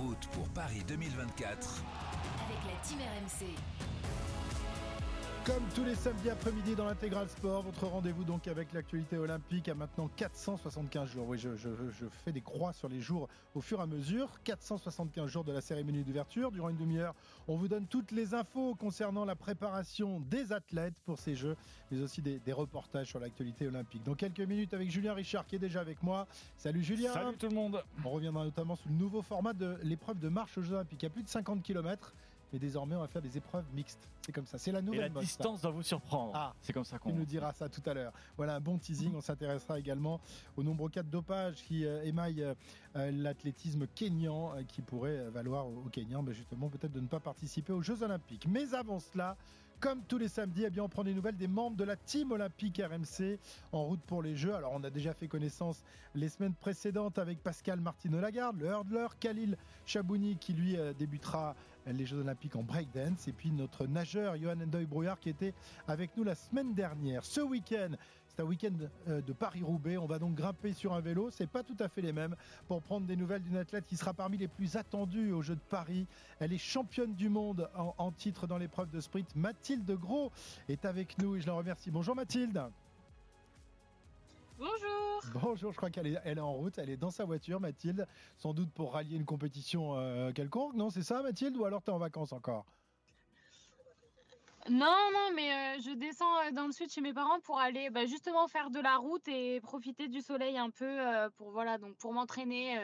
route pour Paris 2024 avec la Team RMC. Comme tous les samedis après-midi dans l'intégral sport, votre rendez-vous donc avec l'actualité olympique à maintenant 475 jours. Oui, je, je, fais des croix sur les jours au fur et à mesure. 475 jours de la cérémonie d'ouverture. Durant une demi-heure, on vous donne toutes les infos concernant la préparation des athlètes pour ces Jeux, mais aussi des, des reportages sur l'actualité olympique. Dans quelques minutes avec Julien Richard qui est déjà avec moi. Salut Julien. Salut tout le monde. On reviendra notamment sur le nouveau format de l'épreuve de marche aux Jeux olympiques. A plus de 50 km mais désormais on va faire des épreuves mixtes. C'est comme ça, c'est la nouvelle. Et la distance doit vous surprendre. Ah, c'est comme ça qu'on. nous dira ça tout à l'heure. Voilà un bon teasing. On s'intéressera également au nombreux cas de dopage qui euh, émaillent euh, euh, l'athlétisme kényan, qui pourrait valoir au Kényan, mais justement peut-être de ne pas participer aux Jeux Olympiques. Mais avant cela. Comme tous les samedis, eh bien, on prend des nouvelles des membres de la team olympique RMC en route pour les Jeux. Alors, on a déjà fait connaissance les semaines précédentes avec Pascal Martino-Lagarde, le hurdler, Khalil Chabouni qui lui euh, débutera les Jeux Olympiques en breakdance, et puis notre nageur Johan Endoy Brouillard qui était avec nous la semaine dernière. Ce week-end, c'est un week-end euh, de Paris-Roubaix. On va donc grimper sur un vélo. C'est pas tout à fait les mêmes pour prendre des nouvelles d'une athlète qui sera parmi les plus attendues aux Jeux de Paris. Elle est championne du monde en, titre dans l'épreuve de sprint. Mathilde Gros est avec nous et je la remercie. Bonjour Mathilde. Bonjour. Bonjour, je crois qu'elle est, elle est en route, elle est dans sa voiture, Mathilde, sans doute pour rallier une compétition euh, quelconque, non C'est ça, Mathilde? Ou alors tu es en vacances encore? Non, non, mais euh, je descends euh, dans le sud chez mes parents pour aller bah, justement faire de la route et profiter du soleil un peu euh, pour voilà donc pour m'entraîner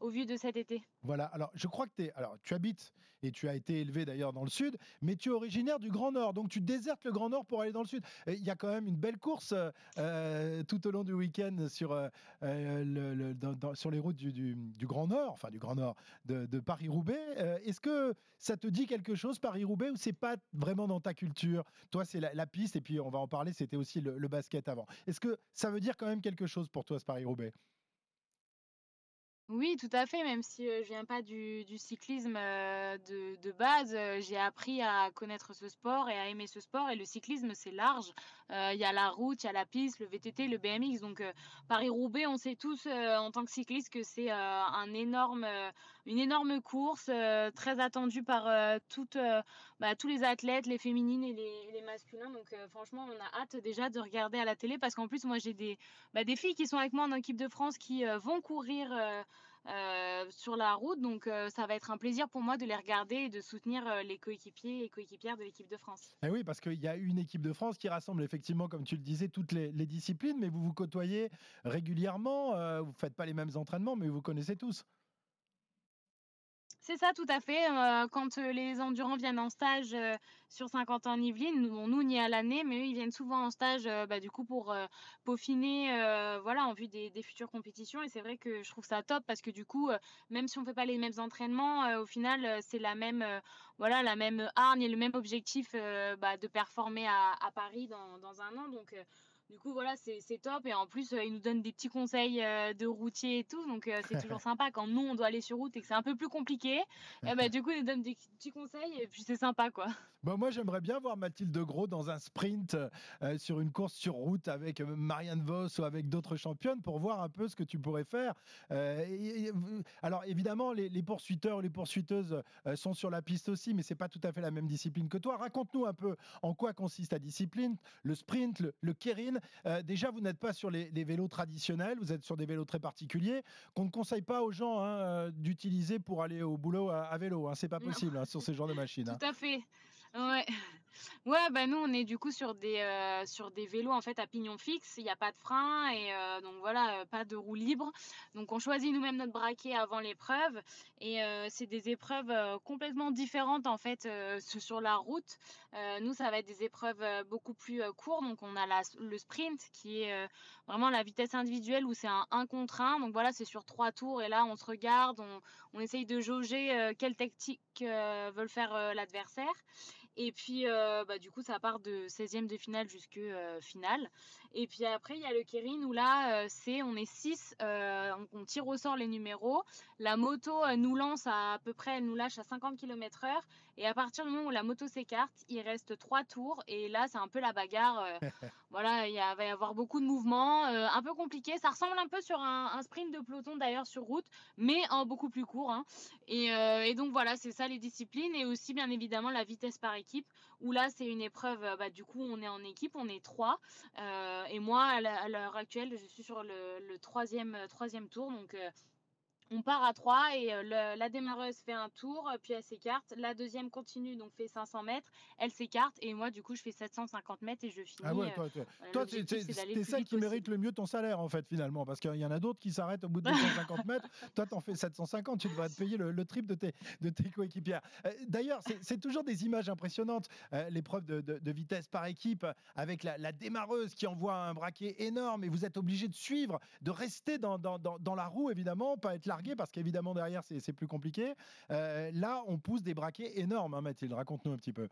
au vu de cet été. Voilà, alors je crois que es, alors, tu habites et tu as été élevé d'ailleurs dans le sud, mais tu es originaire du Grand Nord, donc tu désertes le Grand Nord pour aller dans le sud. Il y a quand même une belle course euh, tout au long du week-end sur, euh, les routes du, Grand Nord, enfin du Grand Nord de, Paris-Roubaix. Euh, est-ce que ça te dit quelque chose, Paris-Roubaix, ou c'est pas vraiment dans ta culture? Toi, c'est la, piste, et puis on va en parler, c'était aussi le, le basket avant. Est-ce que ça veut dire quand même quelque chose pour toi, ce Paris-Roubaix? Oui, tout à fait. Même si euh, je viens pas du, cyclisme euh, de, de, base, euh, j'ai appris à connaître ce sport et à aimer ce sport. Et le cyclisme, c'est large. Il y a la route, il y a la piste, le VTT, le BMX. Donc Paris-Roubaix, on sait tous en tant que cycliste que c'est un énorme, une énorme course très attendue par toutes, bah, tous les athlètes, les féminines et les, masculins. Donc franchement, on a hâte déjà de regarder à la télé parce qu'en plus, moi, j'ai des, bah, des filles qui sont avec moi en équipe de France qui vont courir. Euh, sur la route. Donc euh, ça va être un plaisir pour moi de les regarder et de soutenir euh, les coéquipiers et coéquipières de l'équipe de France. Et eh oui, parce qu'il y a une équipe de France qui rassemble effectivement, comme tu le disais, toutes les, les disciplines, mais vous vous côtoyez régulièrement, vous ne faites pas les mêmes entraînements, mais vous connaissez tous. C'est ça, tout à fait. Euh, quand euh, les endurants viennent en stage euh, sur Saint-Quentin-en-Yvelines, nous, nous, on y est à l'année, mais eux, ils viennent souvent en stage bah, du coup pour peaufiner voilà, en vue des, futures compétitions. Et c'est vrai que je trouve ça top parce que du coup, même si on fait pas les mêmes entraînements, au final, c'est la même, voilà, la même hargne et le même objectif bah, de performer à, à Paris dans, dans, un an. Donc, du coup, voilà, c'est top. Et en plus, euh, ils nous donnent des petits conseils euh, de routier et tout. Donc, euh, c'est toujours sympa quand nous, on doit aller sur route et que c'est un peu plus compliqué. et eh ben, du coup, ils nous donnent des petits conseils et puis c'est sympa, quoi. Bon, moi, j'aimerais bien voir Mathilde Gros dans un sprint sur une course sur route avec Marianne Vos ou avec d'autres championnes pour voir un peu ce que tu pourrais faire. alors, évidemment, les, les, poursuiteurs ou les poursuiteuses sont sur la piste aussi, mais c'est pas tout à fait la même discipline que toi. Raconte-nous un peu en quoi consiste ta discipline, le sprint, le, le euh, déjà, vous n'êtes pas sur les, vélos traditionnels, vous êtes sur des vélos très particuliers qu'on ne conseille pas aux gens hein, euh, d'utiliser pour aller au boulot à, vélo. Hein. C'est pas possible hein, sur ces genres de machines. Tout à fait. Ouais. Ouais, bah nous on est du coup sur des euh, sur des vélos en fait à pignon fixe, il n'y a pas de frein et donc voilà, pas de roue libre. Donc on choisit nous-mêmes notre braquet avant l'épreuve et c'est des épreuves complètement différentes en fait sur la route. nous ça va être des épreuves beaucoup plus courtes, donc on a le sprint qui est euh, vraiment la vitesse individuelle où c'est un 1 contre 1. Donc voilà, c'est sur trois tours et là on se regarde, on, on essaye de jauger euh, quelle tactique euh, veulent faire l'adversaire. Et puis bah, du coup ça part de 16e de finale jusque finale. Et puis après, il y a le Kérin où là, c'est on est 6, on, tire au sort les numéros. La moto nous lance à, à peu près, elle nous lâche à 50 km/h. Et à partir du moment où la moto s'écarte, il reste trois tours. Et là, c'est un peu la bagarre. voilà, il va y avoir beaucoup de mouvements, un peu compliqué. Ça ressemble un peu sur un, sprint de peloton d'ailleurs sur route, mais en beaucoup plus court. Hein. Et, et, donc voilà, c'est ça les disciplines. Et aussi, bien évidemment, la vitesse par équipe où là c'est une épreuve, euh, bah, du coup on est en équipe, on est trois. Euh, et moi à l'heure actuelle je suis sur le, le troisième, troisième tour, donc euh, on part à 3 et euh, la démarreuse fait un tour, euh, puis elle s'écarte. La deuxième continue, donc fait 500 mètres. Elle s'écarte et moi, du coup, je fais 750 mètres et je finis. Ah ouais, toi, euh, c'est ça qui mérite le mieux ton salaire, en fait, finalement, parce qu'il y en a d'autres qui s'arrêtent au bout de 250 mètres. Toi, t'en fais 750, tu devrais te payer le, triple de tes, de tes coéquipières. D'ailleurs, c'est toujours des images impressionnantes, l'épreuve de, vitesse par équipe, avec la, démarreuse qui envoie un braquet énorme et vous êtes obligé de suivre, de rester dans, dans, dans la roue, évidemment, pas être parce qu'évidemment derrière c'est plus compliqué. Euh, là, on pousse des braquets énormes, hein, Mathilde. Raconte-nous un petit peu.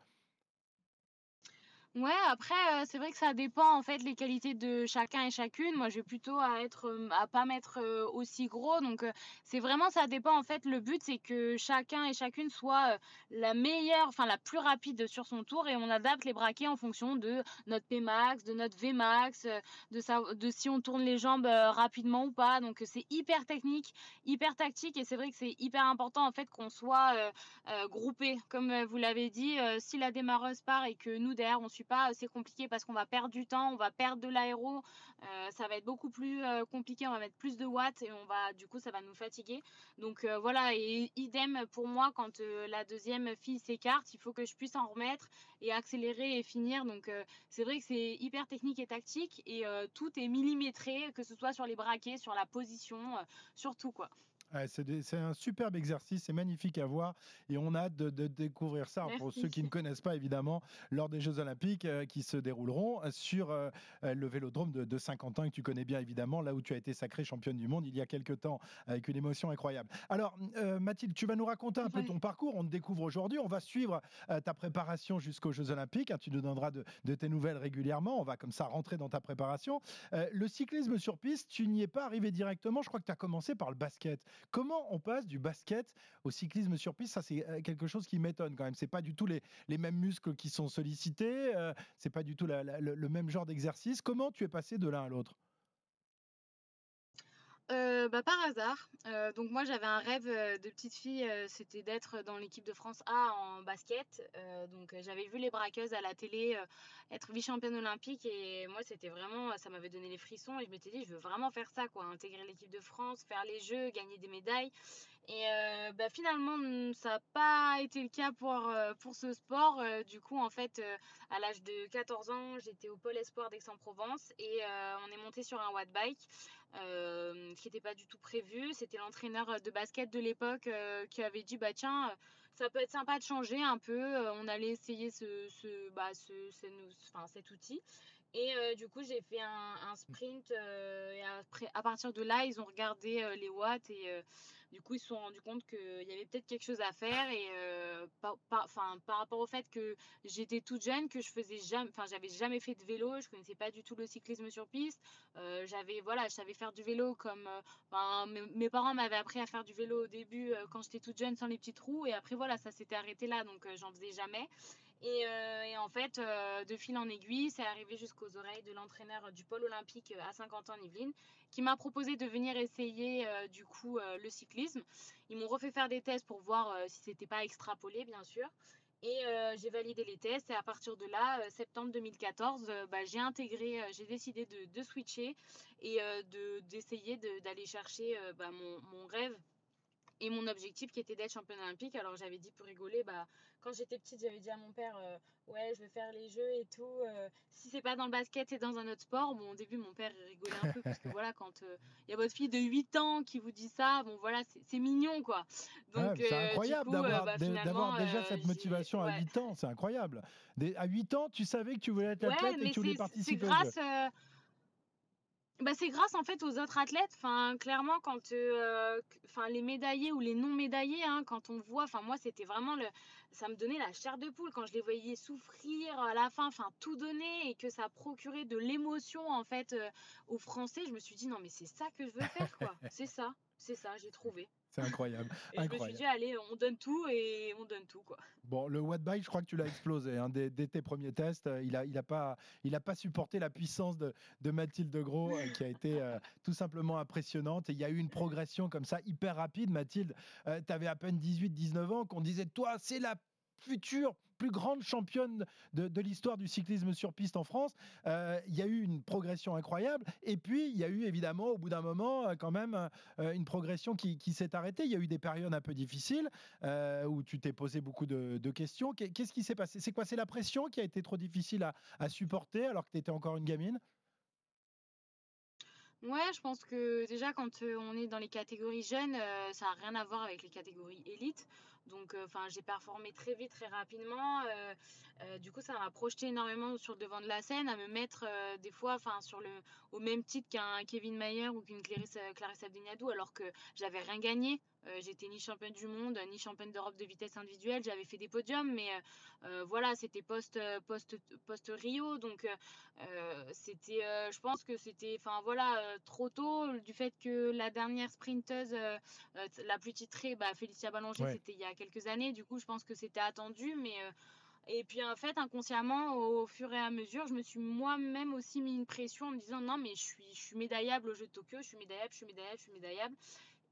Ouais, après, euh, c'est vrai que ça dépend en fait les qualités de chacun et chacune. Moi, je vais plutôt à être, euh, à pas mettre euh, aussi gros. Donc, c'est vraiment, ça dépend en fait. Le but, c'est que chacun et chacune soit la meilleure, enfin la plus rapide sur son tour et on adapte les braquets en fonction de notre Pmax, de notre Vmax, de ça, de si on tourne les jambes rapidement ou pas. Donc, c'est hyper technique, hyper tactique et c'est vrai que c'est hyper important en fait qu'on soit groupé. Comme vous l'avez dit, si la démarreuse part et que nous derrière on pas, c'est compliqué parce qu'on va perdre du temps, on va perdre de l'aéro, euh, ça va être beaucoup plus euh, compliqué, on va mettre plus de watts et on va, du coup, ça va nous fatiguer. Donc euh, voilà, et idem pour moi quand la deuxième fille s'écarte, il faut que je puisse en remettre et accélérer et finir. Donc c'est vrai que c'est hyper technique et tactique et tout est millimétré, que ce soit sur les braquets, sur la position, sur tout quoi c'est un superbe exercice, c'est magnifique à voir et on a hâte de, découvrir ça pour ceux qui ne connaissent pas évidemment lors des Jeux Olympiques euh, qui se dérouleront sur euh, le Vélodrome de, Saint-Quentin que tu connais bien évidemment, là où tu as été sacrée championne du monde il y a quelques temps avec une émotion incroyable. Alors euh, Mathilde, tu vas nous raconter un peu ton parcours, on te découvre aujourd'hui, on va suivre ta préparation jusqu'aux Jeux Olympiques, hein. tu nous donneras de, de, tes nouvelles régulièrement, on va comme ça rentrer dans ta préparation. le cyclisme sur piste, tu n'y es pas arrivé directement, je crois que tu as commencé par le basket. Comment on passe du basket au cyclisme sur piste? Ça, c'est euh, quelque chose qui m'étonne quand même. C'est pas du tout les, mêmes muscles qui sont sollicités. Euh, c'est pas du tout le, même genre d'exercice. Comment tu es passé de l'un à l'autre? Euh, bah, par hasard. donc moi j'avais un rêve de petite fille, c'était d'être dans l'équipe de France A en basket. donc j'avais vu les braqueuses à la télé être vice-championne olympique et moi c'était vraiment, ça m'avait donné les frissons et je m'étais dit je veux vraiment faire ça quoi, intégrer l'équipe de France, faire les jeux, gagner des médailles. Et bah, finalement, ça n'a pas été le cas pour, pour ce sport. du coup, en fait, à l'âge de 14 ans, j'étais au Pôle Espoir d'Aix-en-Provence et on est monté sur un watt bike qui n'était pas du tout prévu. C'était l'entraîneur de basket de l'époque qui avait dit bah tiens, ça peut être sympa de changer un peu. on allait essayer ce, ce, bah, ce, enfin, cet outil. Et du coup, j'ai fait un, sprint. et après, à partir de là, ils ont regardé les watts et du coup, ils se sont rendus compte qu'il y avait peut-être quelque chose à faire et euh, par, par, rapport au fait que j'étais toute jeune, que je faisais jamais, enfin, j'avais jamais fait de vélo, je connaissais pas du tout le cyclisme sur piste. Euh, j'avais, voilà, je savais faire du vélo comme, euh, mes, mes, parents m'avaient appris à faire du vélo au début quand j'étais toute jeune sans les petits trous et après voilà, ça s'était arrêté là, donc j'en faisais jamais. Euh, et, en fait, euh, de fil en aiguille, c'est arrivé jusqu'aux oreilles de l'entraîneur du pôle olympique à Saint-Quentin-en-Yvelines, qui m'a proposé de venir essayer euh, du coup le cyclisme. Ils m'ont refait faire des tests pour voir si c'était pas extrapolé, bien sûr. Et j'ai validé les tests et à partir de là, septembre 2014, bah, j'ai intégré, j'ai décidé de, switcher et d'essayer d'aller chercher bah, mon, mon, rêve et mon objectif qui était d'être championne olympique. Alors j'avais dit pour rigoler, bah, quand j'étais petite, j'avais dit à mon père, euh, ouais, je veux faire les jeux et tout. Euh, si c'est pas dans le basket, c'est dans un autre sport. Bon, au début, mon père rigolait un peu parce que voilà, quand il euh, y a votre fille de 8 ans qui vous dit ça, bon voilà, c'est mignon quoi. Donc c'est incroyable d'avoir bah, déjà cette motivation à 8 ans, c'est incroyable. à 8 ans, tu savais que tu voulais être athlète et que tu voulais participer. C'est grâce bah, c'est grâce en fait aux autres athlètes. Enfin, clairement, quand euh, enfin les médaillés ou les non médaillés, hein, quand on voit, enfin moi c'était vraiment le, ça me donnait la chair de poule quand je les voyais souffrir à la fin, enfin tout donner et que ça procurait de l'émotion en fait euh, aux Français. Je me suis dit non mais c'est ça que je veux faire quoi, c'est ça, c'est ça, j'ai trouvé. C'est incroyable. Et je me suis dit, allez, on donne tout et on donne tout. Quoi. Bon, le Watt Bike, je crois que tu l'as explosé. Hein, dès, tes premiers tests, euh, il n'a il a pas, il a pas supporté la puissance de, de Mathilde Gros, euh, qui a été euh, tout simplement impressionnante. Et il y a eu une progression comme ça, hyper rapide. Mathilde, tu avais à peine 18-19 ans, qu'on disait, toi, c'est la future plus grande championne de, l'histoire du cyclisme sur piste en France. Euh, il y a eu une progression incroyable. Et puis, il y a eu évidemment, au bout d'un moment, euh, quand même, euh, une progression qui, s'est arrêtée. Il y a eu des périodes un peu difficiles où tu t'es posé beaucoup de, questions. Qu'est-ce qui s'est passé? C'est quoi? C'est la pression qui a été trop difficile à, supporter alors que tu étais encore une gamine? Ouais, je pense que déjà quand on est dans les catégories jeunes, ça n'a rien à voir avec les catégories élites. Donc, enfin, j'ai performé très vite, très rapidement. du coup, ça m'a projeté énormément sur le devant de la scène, à me mettre des fois, enfin, sur le, au même titre qu'un Kevin Mayer ou qu'une Clarisse, Clarisse Abdeniadou, alors que j'avais rien gagné. Euh, j'étais ni championne du monde, ni championne d'Europe de vitesse individuelle. J'avais fait des podiums, mais euh, euh, voilà, c'était post, post, post Rio. Donc, c'était, je pense que c'était, enfin voilà, trop tôt. Du fait que la dernière sprinteuse, la plus titrée, bah, Félicia Ballanger, c'était il y a quelques années. Du coup, je pense que c'était attendu, mais. Et puis en fait, inconsciemment, au fur et à mesure, je me suis moi-même aussi mis une pression en me disant non mais je suis, je suis médaillable au jeu de Tokyo, je suis médaillable, je suis médaillable, je suis médaillable.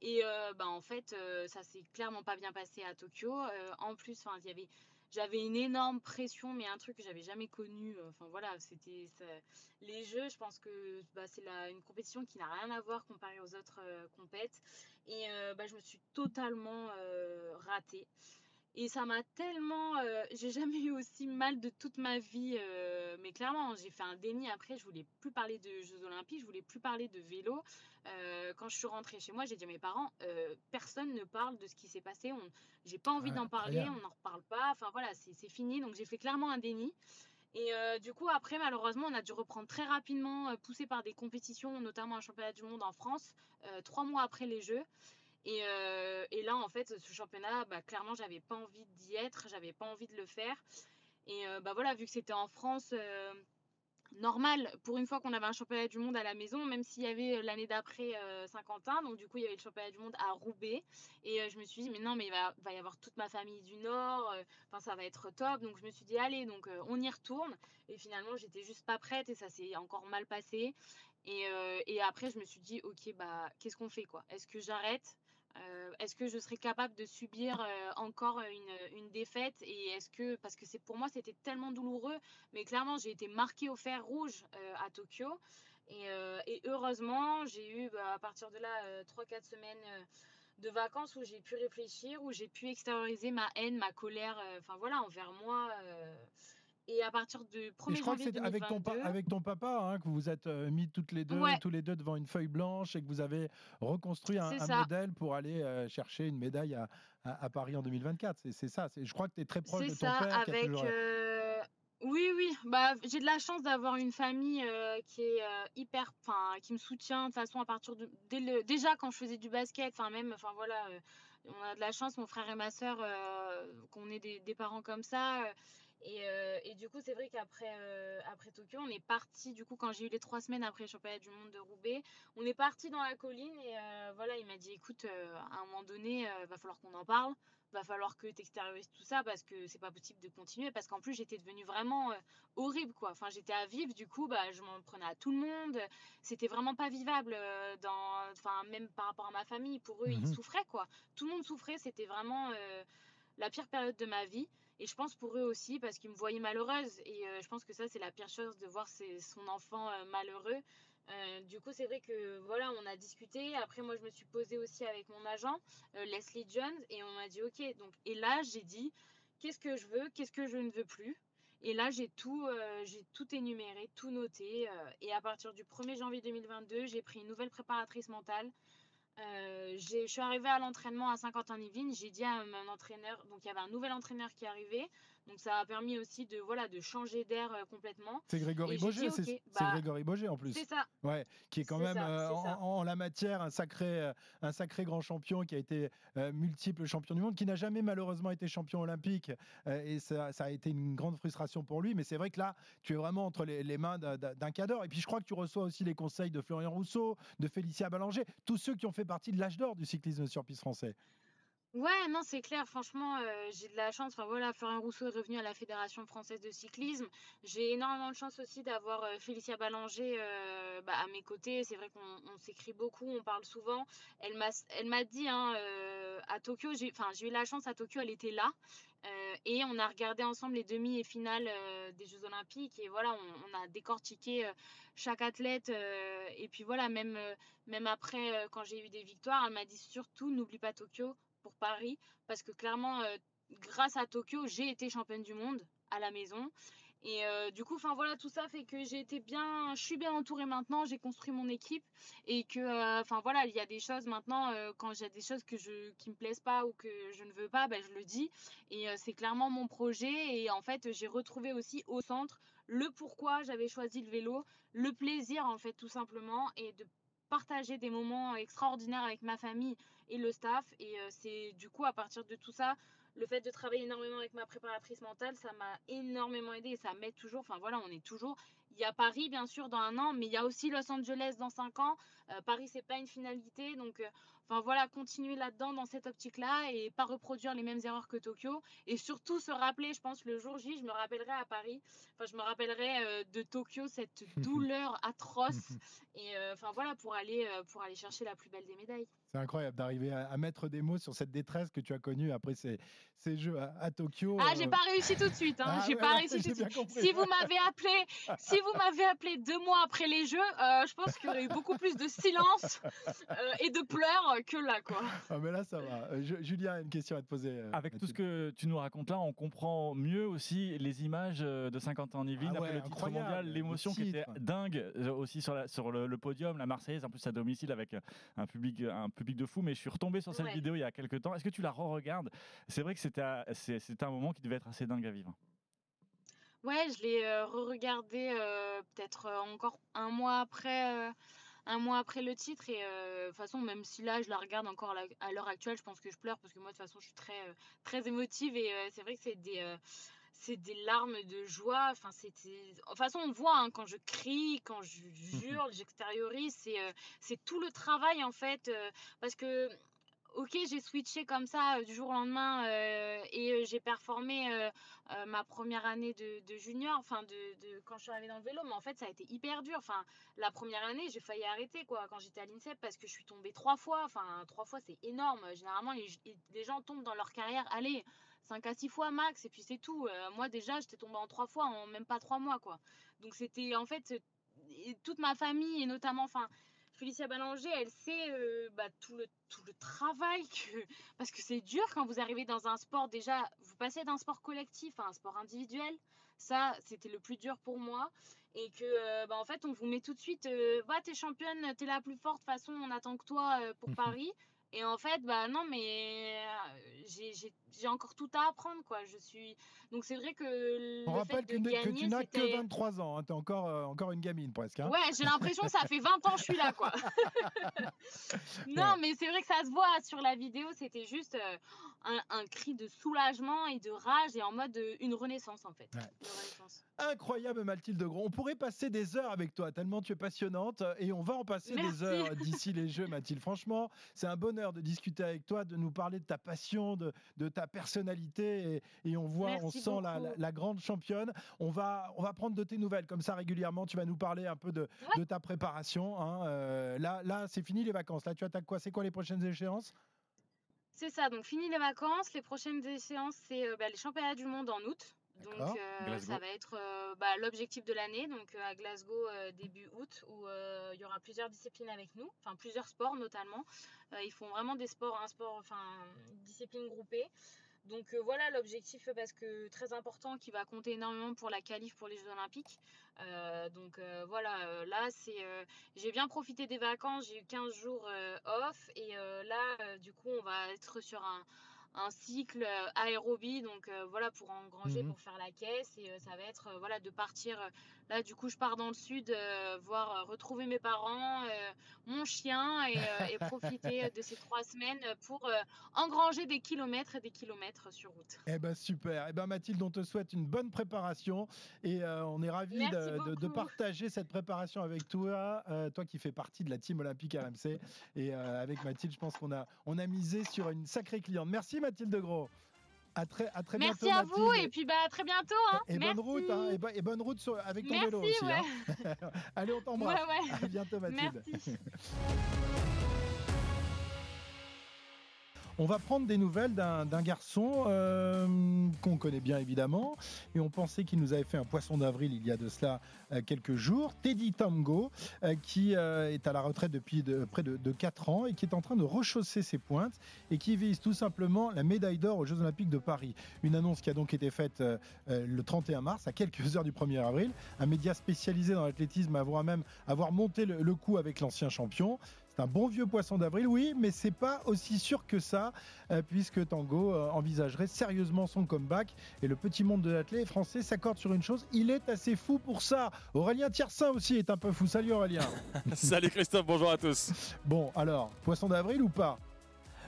Et euh, bah, en fait, euh, ça s'est clairement pas bien passé à Tokyo. Euh, en plus, il y avait j'avais une énorme pression, mais un truc que j'avais jamais connu. Enfin voilà, c'était les jeux. Je pense que bah, c'est une compétition qui n'a rien à voir comparée aux autres compètes. Et bah, je me suis totalement ratée. Et ça m'a tellement. Euh, j'ai jamais eu aussi mal de toute ma vie. Euh, mais clairement, j'ai fait un déni après. Je voulais plus parler de Jeux Olympiques. Je voulais plus parler de vélo. Euh, quand je suis rentrée chez moi, j'ai dit à mes parents personne ne parle de ce qui s'est passé. On... J'ai pas envie d'en parler. On n'en reparle pas. Enfin voilà, c'est fini. Donc j'ai fait clairement un déni. Et du coup, après, malheureusement, on a dû reprendre très rapidement, poussé par des compétitions, notamment un championnat du monde en France, trois mois après les Jeux. Euh, et, là, en fait, ce championnat, bah, clairement, j'avais pas envie d'y être, j'avais pas envie de le faire. Et euh, bah voilà, vu que c'était en France, euh, normal, pour une fois qu'on avait un championnat du monde à la maison, même s'il y avait l'année d'après Saint-Quentin, donc du coup, il y avait le championnat du monde à Roubaix. Et je me suis dit, mais non, mais il va, y avoir toute ma famille du Nord, ça va être top. Donc je me suis dit, allez, donc on y retourne. Et finalement, j'étais juste pas prête et ça s'est encore mal passé. Et, et, après, je me suis dit, ok, bah, qu'est-ce qu'on fait, quoi? Est-ce que j'arrête? Euh, est-ce que je serais capable de subir euh, encore une, défaite et est-ce que parce que c'est pour moi c'était tellement douloureux mais clairement j'ai été marquée au fer rouge euh, à Tokyo et, heureusement j'ai eu bah, à partir de là 3-4 semaines de vacances où j'ai pu réfléchir où j'ai pu extérioriser ma haine ma colère enfin voilà envers moi et à partir du 1er je crois que c'est avec ton, avec ton papa hein, que vous vous êtes euh, mis toutes les deux, tous les deux devant une feuille blanche et que vous avez reconstruit un, modèle pour aller euh, chercher une médaille à, à, Paris en 2024. C'est ça. Je crois que tu es très proche de ton ça, père. Avec, euh, Oui, oui. Bah, J'ai de la chance d'avoir une famille qui est hyper, enfin, qui me soutient de façon à partir de dès le, déjà quand je faisais du basket, enfin même, enfin voilà, on a de la chance, mon frère et ma sœur, qu'on ait des, des, parents comme ça. Euh, et, du coup, c'est vrai qu'après euh, après Tokyo, on est parti, du coup, quand j'ai eu les trois semaines après le championnat du monde de Roubaix, on est parti dans la colline et euh, voilà, il m'a dit écoute, à un moment donné, va falloir qu'on en parle, va falloir que tu extériorises tout ça parce que c'est pas possible de continuer. Parce qu'en plus, j'étais devenue vraiment horrible, quoi. Enfin, j'étais à vivre, du coup, bah, je m'en prenais à tout le monde. C'était vraiment pas vivable, dans, enfin, même par rapport à ma famille. Pour eux, ils mmh souffraient, quoi. Tout le monde souffrait, c'était vraiment la pire période de ma vie. Et je pense pour eux aussi, parce qu'ils me voyaient malheureuse. Et euh, je pense que ça, c'est la pire chose de voir son enfant euh, malheureux. Euh, du coup, c'est vrai que voilà, on a discuté. Après, moi, je me suis posée aussi avec mon agent, Leslie Jones, et on m'a dit OK. Donc, et là, j'ai dit qu'est-ce que je veux, qu'est-ce que je ne veux plus? Et là, j'ai tout, j'ai tout énuméré, tout noté. et à partir du 1er janvier 2022, j'ai pris une nouvelle préparatrice mentale. Je suis arrivée à l'entraînement à Saint-Quentin-Yvelines. J'ai dit à mon entraîneur, donc il y avait un nouvel entraîneur qui arrivait. Donc ça a permis aussi de voilà de changer d'air complètement. C'est Grégory Boger, c'est bah, Grégory Boger en plus. C'est ça. Ouais, qui est quand même en, la matière un sacré un sacré grand champion qui a été multiple champion du monde, qui n'a jamais malheureusement été champion olympique et ça, ça, a été une grande frustration pour lui. Mais c'est vrai que là, tu es vraiment entre les, les mains d'un cadre. Et puis je crois que tu reçois aussi les conseils de Florian Rousseau, de Félicia Ballanger, tous ceux qui ont fait partie de l'âge d'or du cyclisme sur piste français. Ouais, non, c'est clair. Franchement, euh, j'ai de la chance. Enfin voilà, Florian Rousseau est revenu à la Fédération française de cyclisme. J'ai énormément de chance aussi d'avoir euh, Félicia Ballanger euh, bah, à mes côtés. C'est vrai qu'on s'écrit beaucoup, on parle souvent. Elle m'a, dit hein, à Tokyo. J'ai eu la chance à Tokyo. Elle était là et on a regardé ensemble les demi et finales des Jeux Olympiques. Et voilà, on, on a décortiqué chaque athlète. et puis voilà, même même après, quand j'ai eu des victoires, elle m'a dit surtout n'oublie pas Tokyo pour Paris parce que clairement, euh, grâce à Tokyo, j'ai été championne du monde à la maison. Et euh, du coup, enfin voilà, tout ça fait que j'ai été bien, je suis bien entourée maintenant, j'ai construit mon équipe et que, euh, enfin voilà, il y a des choses maintenant, quand j'ai des choses que je, qui me plaisent pas ou que je ne veux pas, ben, je le dis. Et c'est clairement mon projet. Et en fait, j'ai retrouvé aussi au centre le pourquoi j'avais choisi le vélo, le plaisir en fait tout simplement et de partager des moments extraordinaires avec ma famille et le staff. Et euh, c'est du coup à partir de tout ça, le fait de travailler énormément avec ma préparatrice mentale, ça m'a énormément aidé et ça m'aide toujours. Enfin voilà, on est toujours. Il y a Paris bien sûr dans un an, mais il y a aussi Los Angeles dans cinq ans. Euh, Paris c'est pas une finalité, donc euh, enfin voilà, continuer là-dedans dans cette optique-là et pas reproduire les mêmes erreurs que Tokyo et surtout se rappeler, je pense le jour J, je me rappellerai à Paris, enfin je me rappellerai de Tokyo cette douleur atroce et enfin voilà pour aller pour aller chercher la plus belle des médailles. C'est incroyable d'arriver à, mettre des mots sur cette détresse que tu as connue après ces, ces jeux à, Tokyo. Ah, j'ai euh. pas réussi tout de suite. Hein. Ah j'ai pas réussi tout de suite. Si vous m'avez appelé, si vous m'avez appelé deux mois après les jeux, euh, je pense qu'il y aurait eu beaucoup plus de silence euh, et de pleurs que là, quoi. Ah, mais là, ça va. Julien a une question à te poser. Avec tout ce que tu nous racontes là, on comprend mieux aussi les images de 50 ans en Yvelines ah après le titre mondial, l'émotion qui était dingue aussi sur, la, sur le, podium, la Marseillaise, en plus à domicile avec un public, un public de fou, mais je suis retombé sur cette vidéo il y a quelques temps. Est-ce que tu la re-regardes? C'est vrai que c'était un moment qui devait être assez dingue à vivre. Ouais, je l'ai euh, re-regardé euh, peut-être euh, encore un mois après un mois après le titre et de toute façon même si là je la regarde encore à l'heure actuelle je pense que je pleure parce que moi de toute façon je suis très très émotive et c'est vrai que c'est des c'est des larmes de joie. Enfin, c'était. De toute façon, on voit hein, quand je crie, quand je jure, j'extériorise. C'est, euh, c'est tout le travail en fait, euh, parce que. Ok, j'ai switché comme ça euh, du jour au lendemain et j'ai performé ma première année de, de junior, enfin de, de, quand je suis arrivée dans le vélo, mais en fait ça a été hyper dur. Enfin, la première année, j'ai failli arrêter quoi quand j'étais à l'INSEP parce que je suis tombée trois fois. Enfin, trois fois c'est énorme. Généralement, les, les gens tombent dans leur carrière. Allez, 5 à 6 fois max, et puis c'est tout. Euh, moi, déjà, j'étais tombée en 3 fois en même pas 3 mois, quoi. Donc, c'était en fait toute ma famille, et notamment, enfin, Félicia Ballanger, elle sait euh, bah, tout, le, tout le travail que. Parce que c'est dur quand vous arrivez dans un sport, déjà, vous passez d'un sport collectif à un sport individuel. Ça, c'était le plus dur pour moi. Et que, euh, bah, en fait, on vous met tout de suite, va, t'es championne, t'es la plus forte, de toute façon, on attend que toi pour Paris. Et en fait, bah non, mais euh, j'ai encore tout à apprendre, quoi. Je suis. Donc c'est vrai que. On rappelle que, que, tu n'as que 23 ans. Hein. Tu es encore, euh, encore une gamine presque. Hein. Ouais, j'ai l'impression que ça fait 20 ans que je suis là, quoi. non, mais c'est vrai que ça se voit sur la vidéo. C'était juste euh, un, un, cri de soulagement et de rage et en mode une renaissance, en fait. Incroyable, Mathilde Gros. On pourrait passer des heures avec toi, tellement tu es passionnante. Et on va en passer des heures d'ici les Jeux, Mathilde. Franchement, c'est un bonheur de discuter avec toi, de nous parler de ta passion, de, de ta personnalité. Et, on voit, on sent la, grande championne. On va, on va prendre de tes nouvelles comme ça régulièrement. Tu vas nous parler un peu de, de ta préparation. Hein. Euh, là, là c'est fini les vacances. Là, tu attaques quoi? C'est quoi les prochaines échéances? C'est ça, donc fini les vacances. Les prochaines échéances, c'est euh, bah, les championnats du monde en aut. Donc euh, ça va être euh, bah, l'objectif de l'année, donc euh, à Glasgow début août, où il y aura plusieurs disciplines avec nous, enfin plusieurs sports notamment. ils font vraiment des sports, un sport, enfin discipline groupée. Donc voilà l'objectif parce que très important qui va compter énormément pour la qualif pour les Jeux Olympiques. donc voilà, là c'est j'ai bien profité des vacances, j'ai eu 15 jours off et là du coup on va être sur un, un cycle euh, aérobie, donc euh, voilà, pour engranger, mmh pour faire la caisse. Et euh, ça va être voilà, de partir. Là, du coup, je pars dans le sud, voir retrouver mes parents, mon chien et, profiter de ces trois semaines pour engranger des kilomètres et des kilomètres sur route. Eh ben super. Eh ben Mathilde, on te souhaite une bonne préparation et on est ravis de, de, partager cette préparation avec toi, toi qui fais partie de la team olympique RMC. Et avec Mathilde, je pense qu'on a, on a misé sur une sacrée cliente. Merci Mathilde Gros. À très, à très Merci bientôt. À vous et puis bah, à très bientôt. Hein. Et, bonne route, hein, et, bonne route avec ton vélo aussi. Hein. Allez, on t'embrasse. Ouais, ouais. À bientôt Mathilde. Merci. On va prendre des nouvelles d'un garçon euh, qu'on connaît bien évidemment, et on pensait qu'il nous avait fait un poisson d'avril il y a de cela euh, quelques jours, Teddy Tamgo, euh, qui est à la retraite depuis près de, de, 4 ans et qui est en train de rechausser ses pointes et qui vise tout simplement la médaille d'or aux Jeux Olympiques de Paris. Une annonce qui a donc été faite le 31 mars, à quelques heures du 1er avril. Un média spécialisé dans l'athlétisme avoir même avoir monté le coup avec l'ancien champion. C'est un bon vieux poisson d'avril, oui, mais c'est pas aussi sûr que ça, euh, puisque Tango euh, envisagerait sérieusement son comeback. Et le petit monde de l'athlète français s'accorde sur une chose, il est assez fou pour ça. Aurélien Tiersin aussi est un peu fou. Salut Aurélien. Salut Christophe, bonjour à tous. Bon, alors, poisson d'avril ou pas?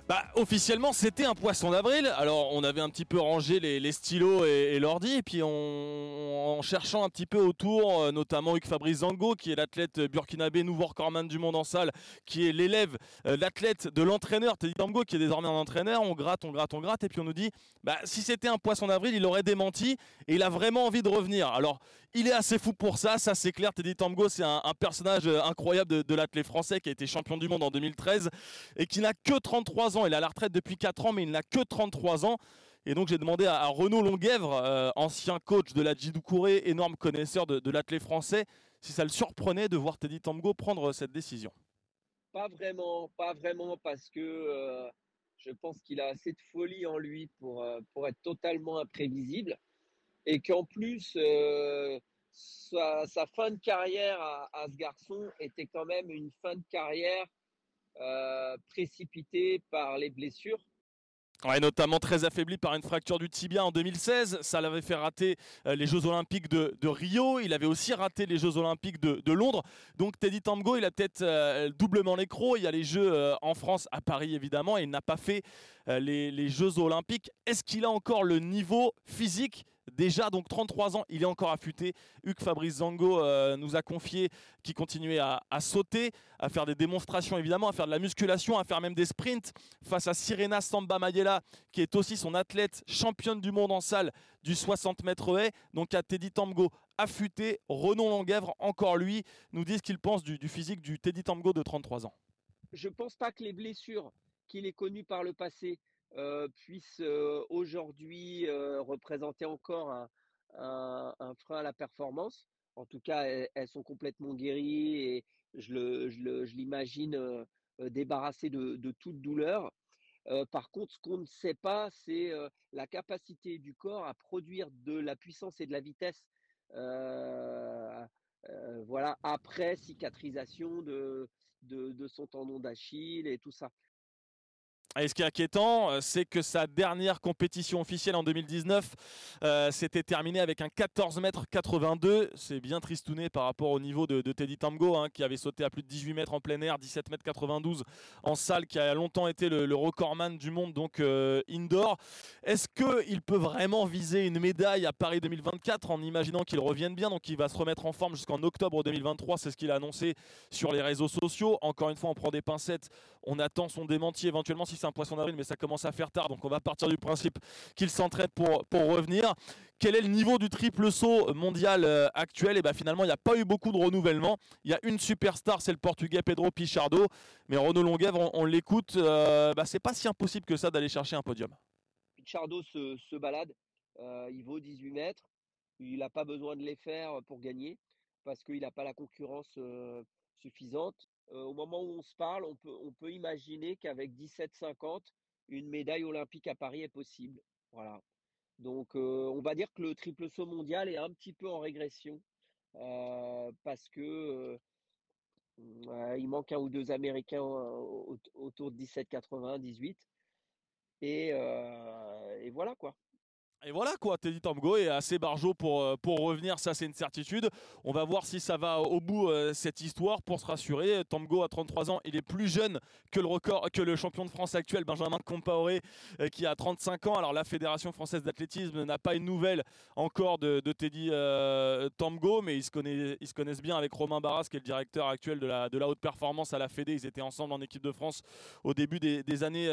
Bah, officiellement, c'était un poisson d'avril. Alors, on avait un petit peu rangé les, stylos et, l'ordi, et puis en cherchant un petit peu autour, euh, notamment Hugues Fabrice Zango, qui est l'athlète burkinabé, nouveau recordman du monde en salle, qui est l'élève, euh, l'athlète de l'entraîneur Teddy Tango, qui est désormais un entraîneur. On gratte, on gratte, on gratte, et puis on nous dit, bah, si c'était un poisson d'avril, il aurait démenti, et il a vraiment envie de revenir. Alors, il est assez fou pour ça, ça c'est clair. Teddy Tamgo, c'est un, personnage euh, incroyable de, de l'athlète français qui a été champion du monde en 2013 et qui n'a que 33 ans. Il est à la retraite depuis 4 ans, mais il n'a que 33 ans. Et donc j'ai demandé à, Renaud Longuèvre, euh, ancien coach de la Djidoukouré, énorme connaisseur de, de l'athlète français, si ça le surprenait de voir Teddy Tamgo prendre cette décision. Pas vraiment, pas vraiment, parce que euh, je pense qu'il a assez de folie en lui pour, pour être totalement imprévisible et qu'en plus, euh, sa, fin de carrière à, ce garçon était quand même une fin de carrière euh, précipitée par les blessures. Ouais, notamment très affaibli par une fracture du tibia en 2016. Ça l'avait fait rater euh, les Jeux Olympiques de, Rio. Il avait aussi raté les Jeux Olympiques de, Londres. Donc Teddy Tamgo, il a peut-être doublement l'écro. Il y a les Jeux en France, à Paris évidemment, et il n'a pas fait les, les Jeux Olympiques. Est-ce qu'il a encore le niveau physique Déjà, donc 33 ans, il est encore affûté. Hugues Fabrice Zango euh, nous a confié qu'il continuait à, sauter, à faire des démonstrations évidemment, à faire de la musculation, à faire même des sprints face à Sirena Samba Mayela, qui est aussi son athlète championne du monde en salle du 60 mètres haies. Donc à Teddy Tamgo affûté, Renon Languèvre, encore lui, nous ce qu'il pense du, physique du Teddy Tamgo de 33 ans. Je pense pas que les blessures qu'il ait connues par le passé euh, puissent euh, aujourd'hui euh, représenter encore un, frein à la performance. En tout cas, elles, sont complètement guéries et je l'imagine débarrassées de, toute douleur. par contre, ce qu'on ne sait pas, c'est la capacité du corps à produire de la puissance et de la vitesse. voilà, après cicatrisation de son tendon d'Achille et tout ça. Et ce qui est inquiétant, euh, c'est que sa dernière compétition officielle en 2019 euh, s'était terminée avec un 14 mètres 82. C'est bien tristouné par rapport au niveau de, Teddy Tamgo, hein, qui avait sauté à plus de 18 mètres en plein air, 17 mètres 92 en salle, qui a longtemps été le, recordman du monde, donc euh, indoor. Est-ce qu'il peut vraiment viser une médaille à Paris 2024 en imaginant qu'il revienne bien? Donc il va se remettre en forme jusqu'en octobre 2023, c'est ce qu'il a annoncé sur les réseaux sociaux. Encore une fois, on prend des pincettes, on attend son démenti éventuellement si c'est poisson d'avril, mais ça commence à faire tard, donc on va partir du principe qu'il s'entraide pour, revenir. Quel est le niveau du triple saut mondial euh, actuel? Et eh bien finalement, il n'y a pas eu beaucoup de renouvellement. Il y a une superstar, c'est le Portugais Pedro Pichardo, mais Renaud Longuèvre, on, l'écoute, euh, bah, c'est pas si impossible que ça d'aller chercher un podium. Pichardo se, se balade, euh, il vaut 18 mètres, il n'a pas besoin de les faire pour gagner parce qu'il n'a pas la concurrence suffisante au moment où on se parle, on peut, imaginer qu'avec 17,50, une médaille olympique à Paris est possible. Voilà. Donc, on va dire que le triple saut mondial est un petit peu en régression parce que il manque un ou deux Américains autour de 17,80, 18. Et, et voilà quoi. Et voilà quoi, Teddy Tamgo est assez barjot pour, euh, pour revenir, ça c'est une certitude. On va voir si ça va au bout euh, cette histoire pour se rassurer. Tamgo a 33 ans, il est plus jeune que le record que le champion de France actuel Benjamin Compaoré euh, qui a 35 ans. Alors la Fédération française d'athlétisme n'a pas une nouvelle encore de, Teddy Tamgo, mais ils se, connaissent, ils se connaissent bien avec Romain Barras qui est le directeur actuel de la, de la haute performance à la Fédé. Ils étaient ensemble en équipe de France au début des, des années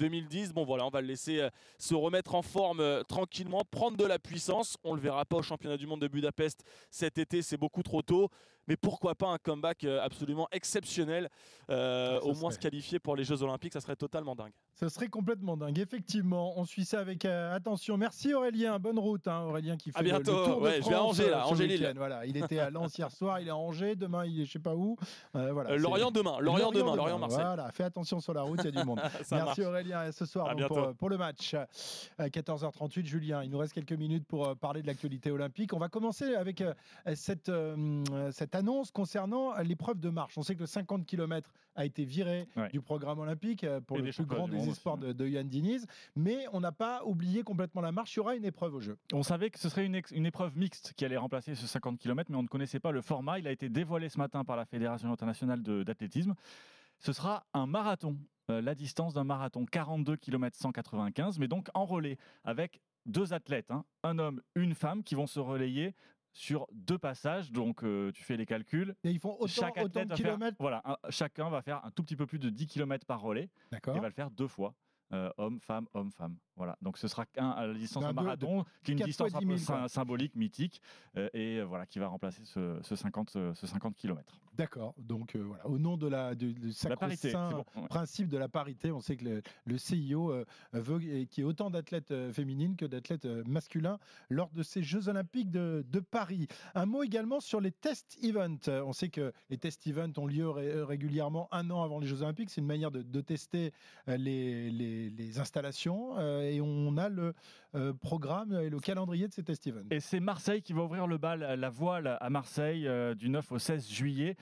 2010. Bon voilà, on va le laisser se remettre en forme tranquillement, prendre de la puissance. On ne le verra pas au championnat du monde de Budapest cet été, c'est beaucoup trop tôt mais pourquoi pas un comeback euh, absolument exceptionnel, euh, au moins se qualifier pour les Jeux Olympiques, ça serait totalement dingue. Ça serait complètement dingue, effectivement. On suit ça avec euh, attention. Merci Aurélien, bonne route, hein, Aurélien qui fait à bientôt. le, tour de ouais, France, je vais à Angers là, Angers Lille. Voilà, il était à Lens hier soir, il est à Angers, demain il est je sais pas où. voilà, Lorient demain, Lorient, demain, Lorient Marseille. Voilà, fais attention sur la route, il y a du monde. Merci Aurélien, et ce soir pour, pour, le match. À 14h38, Julien, il nous reste quelques minutes pour parler de l'actualité olympique. On va commencer avec cette, cette annonce concernant l'épreuve de marche. On sait que le 50 km a été viré du programme olympique euh, pour le plus grand des espoirs de, de, Yann Diniz, mais on n'a pas oublié complètement la marche. Il y aura une épreuve au jeu. On savait que ce serait une, une épreuve mixte qui allait remplacer ce 50 km, mais on ne connaissait pas le format. Il a été dévoilé ce matin par la Fédération internationale d'athlétisme. Ce sera un marathon euh, la distance d'un marathon, 42 km 195, mais donc en relais avec deux athlètes, hein. un homme, une femme, qui vont se relayer sur deux passages. Donc, euh, tu fais les calculs. Et ils font autant, Chaque de kilomètres Voilà, chacun va faire un tout petit peu plus de 10 km par relais. D'accord. Et va le faire deux fois. Euh, homme, femme, homme, femme. Voilà. Donc ce sera un à la distance de marathon, qui est une distance un peu symbolique, mythique, euh, et euh, voilà qui va remplacer ce, 50, ce 50 km. D'accord. Donc voilà, au nom de la de, la parité, principe de la parité, on sait que le, CIO veut qu'il y ait autant d'athlètes féminines que d'athlètes masculins lors de ces Jeux Olympiques de, de, Paris. Un mot également sur les test events. On sait que les test events ont lieu régulièrement un an avant les Jeux Olympiques. C'est une manière de, de tester les, les les, installations euh, et on a le euh, programme et le calendrier de ces test events. Et c'est Marseille qui va ouvrir le bal, la voile à Marseille euh, du 9 au 16 juillet.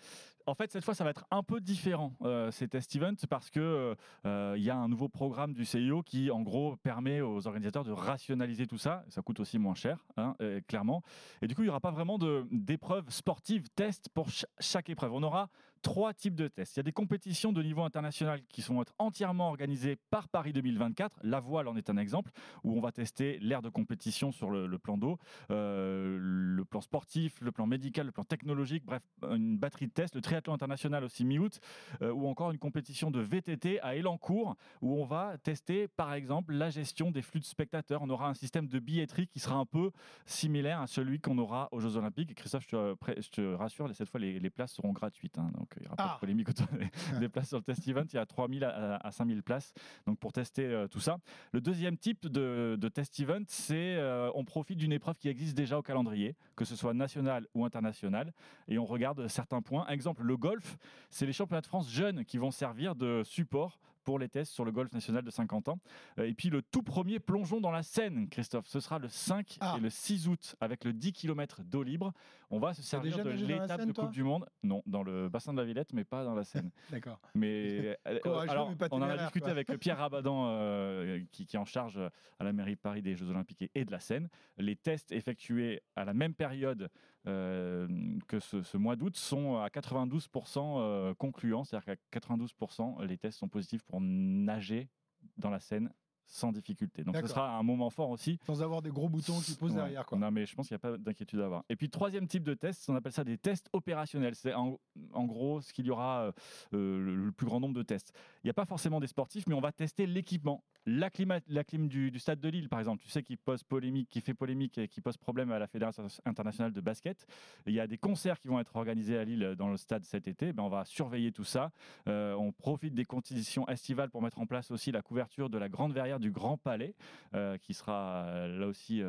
En fait, cette fois, ça va être un peu différent, ces test events, parce que il y a un nouveau programme du CIO qui, en gros, permet aux organisateurs de rationaliser tout ça. Ça coûte aussi moins cher, hein, clairement. Et du coup, il n'y aura pas vraiment d'épreuves sportives, tests pour chaque épreuve. On aura trois types de tests. Il y a des compétitions de niveau international qui sont entièrement organisées par Paris 2024. La voile en est un exemple, où on va tester l'air de compétition sur le, plan d'eau, euh, le plan sportif, le plan médical, le plan technologique, bref, une batterie de tests. Le triathlon international aussi mi-août, euh, ou encore une compétition de VTT à Elancourt, où on va tester par exemple la gestion des flux de spectateurs. On aura un système de billetterie qui sera un peu similaire à celui qu'on aura aux Jeux Olympiques. Christophe, je te, rassure, cette fois les, places seront gratuites. Hein, il n'y aura pas de ah. polémique autour des, places sur le test event. Il y a 3000 à, à 5000 places donc pour tester euh, tout ça. Le deuxième type de, test event, c'est euh, on profite d'une épreuve qui existe déjà au calendrier, que ce soit national ou international, et on regarde certains points. Exemple, le golf, c'est les championnats de France jeunes qui vont servir de support pour les tests sur le golf national de 50 ans. Euh, et puis le tout premier plongeon dans la Seine, Christophe, ce sera le 5 ah. et le 6 août avec le 10 km d'eau libre. On va se servir de l'étape de Coupe du Monde. Non, dans le bassin de la Villette, mais pas dans la Seine. D'accord. Mais, euh, alors, on en a discuté avec Pierre Rabadan, euh, qui, qui, est en charge à la mairie de Paris des Jeux Olympiques et de la Seine. Les tests effectués à la même période que ce, mois d'août sont à 92% concluants, c'est-à-dire qu'à 92% les tests sont positifs pour nager dans la Seine sans difficulté. Donc ce sera un moment fort aussi. Sans avoir des gros boutons qui posent derrière. Quoi. Non, mais je pense qu'il n'y a pas d'inquiétude à avoir. Et puis troisième type de test, on appelle ça des tests opérationnels. C'est en, gros ce qu'il y aura euh, euh, le, plus grand nombre de tests. Il n'y a pas forcément des sportifs, mais on va tester l'équipement. La clim, la clim du, stade de Lille, par exemple, tu sais, qui pose polémique, qui fait polémique et qui pose problème à la Fédération internationale de basket. Il y a des concerts qui vont être organisés à Lille dans le stade cet été. Ben, on va surveiller tout ça. Euh, on profite des conditions estivales pour mettre en place aussi la couverture de la grande verrière du Grand Palais, euh, qui sera euh, là aussi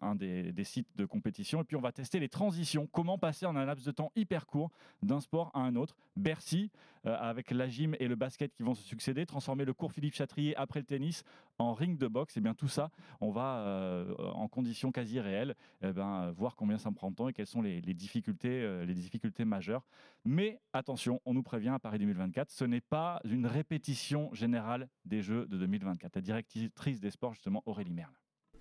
un des, sites de compétition. Et puis on va tester les transitions. Comment passer en un laps de temps hyper court d'un sport à un autre? Bercy, avec la gym et le basket qui vont se succéder. Transformer le cours Philippe Chatrier après le tennis en ring de boxe. Et bien tout ça, on va euh, en conditions quasi réelles, eh ben, voir combien ça me prend de temps et quelles sont les, difficultés, euh, les difficultés majeures. Mais attention, on nous prévient à Paris 2024, ce n'est pas une répétition générale des Jeux de 2024. Directrice des sports justement Aurélie Merle.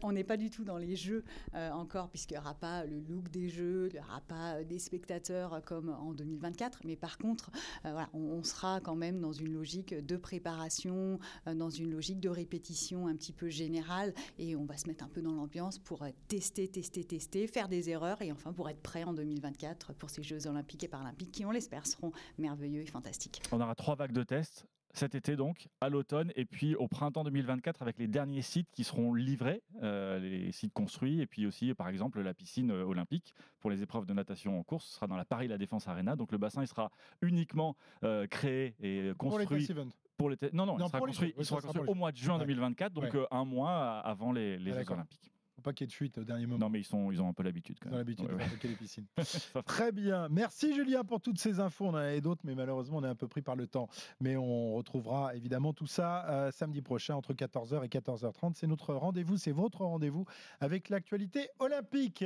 On n'est pas du tout dans les jeux euh, encore, puisqu'il n'y aura pas le look des jeux, il n'y aura pas des spectateurs comme en 2024. Mais par contre, euh, voilà, on, sera quand même dans une logique de préparation, euh, dans une logique de répétition un petit peu générale. Et on va se mettre un peu dans l'ambiance pour tester, tester, tester, faire des erreurs et enfin pour être prêt en 2024 pour ces Jeux olympiques et paralympiques qui, on l'espère, seront merveilleux et fantastiques. On aura trois vagues de tests cet été donc, à l'automne, et puis au printemps 2024 avec les derniers sites qui seront livrés, euh, les sites construits, et puis aussi par exemple la piscine euh, olympique pour les épreuves de natation en course, ce sera dans la Paris La Défense Arena, donc le bassin il sera uniquement euh, créé et construit. Pour les non, non, il sera construit, il sera construit au mois de juin 2024, donc un mois avant les, les Jeux Olympiques pas qu'il y ait de fuite au dernier moment. Non, mais ils, sont, ils ont un peu l'habitude. Ils ont l'habitude de les piscines. Très bien. Merci Julien pour toutes ces infos. On en avait d'autres, mais malheureusement, on est un peu pris par le temps. Mais on retrouvera évidemment tout ça euh, samedi prochain entre 14h et 14h30. C'est notre rendez-vous, c'est votre rendez-vous avec l'actualité olympique.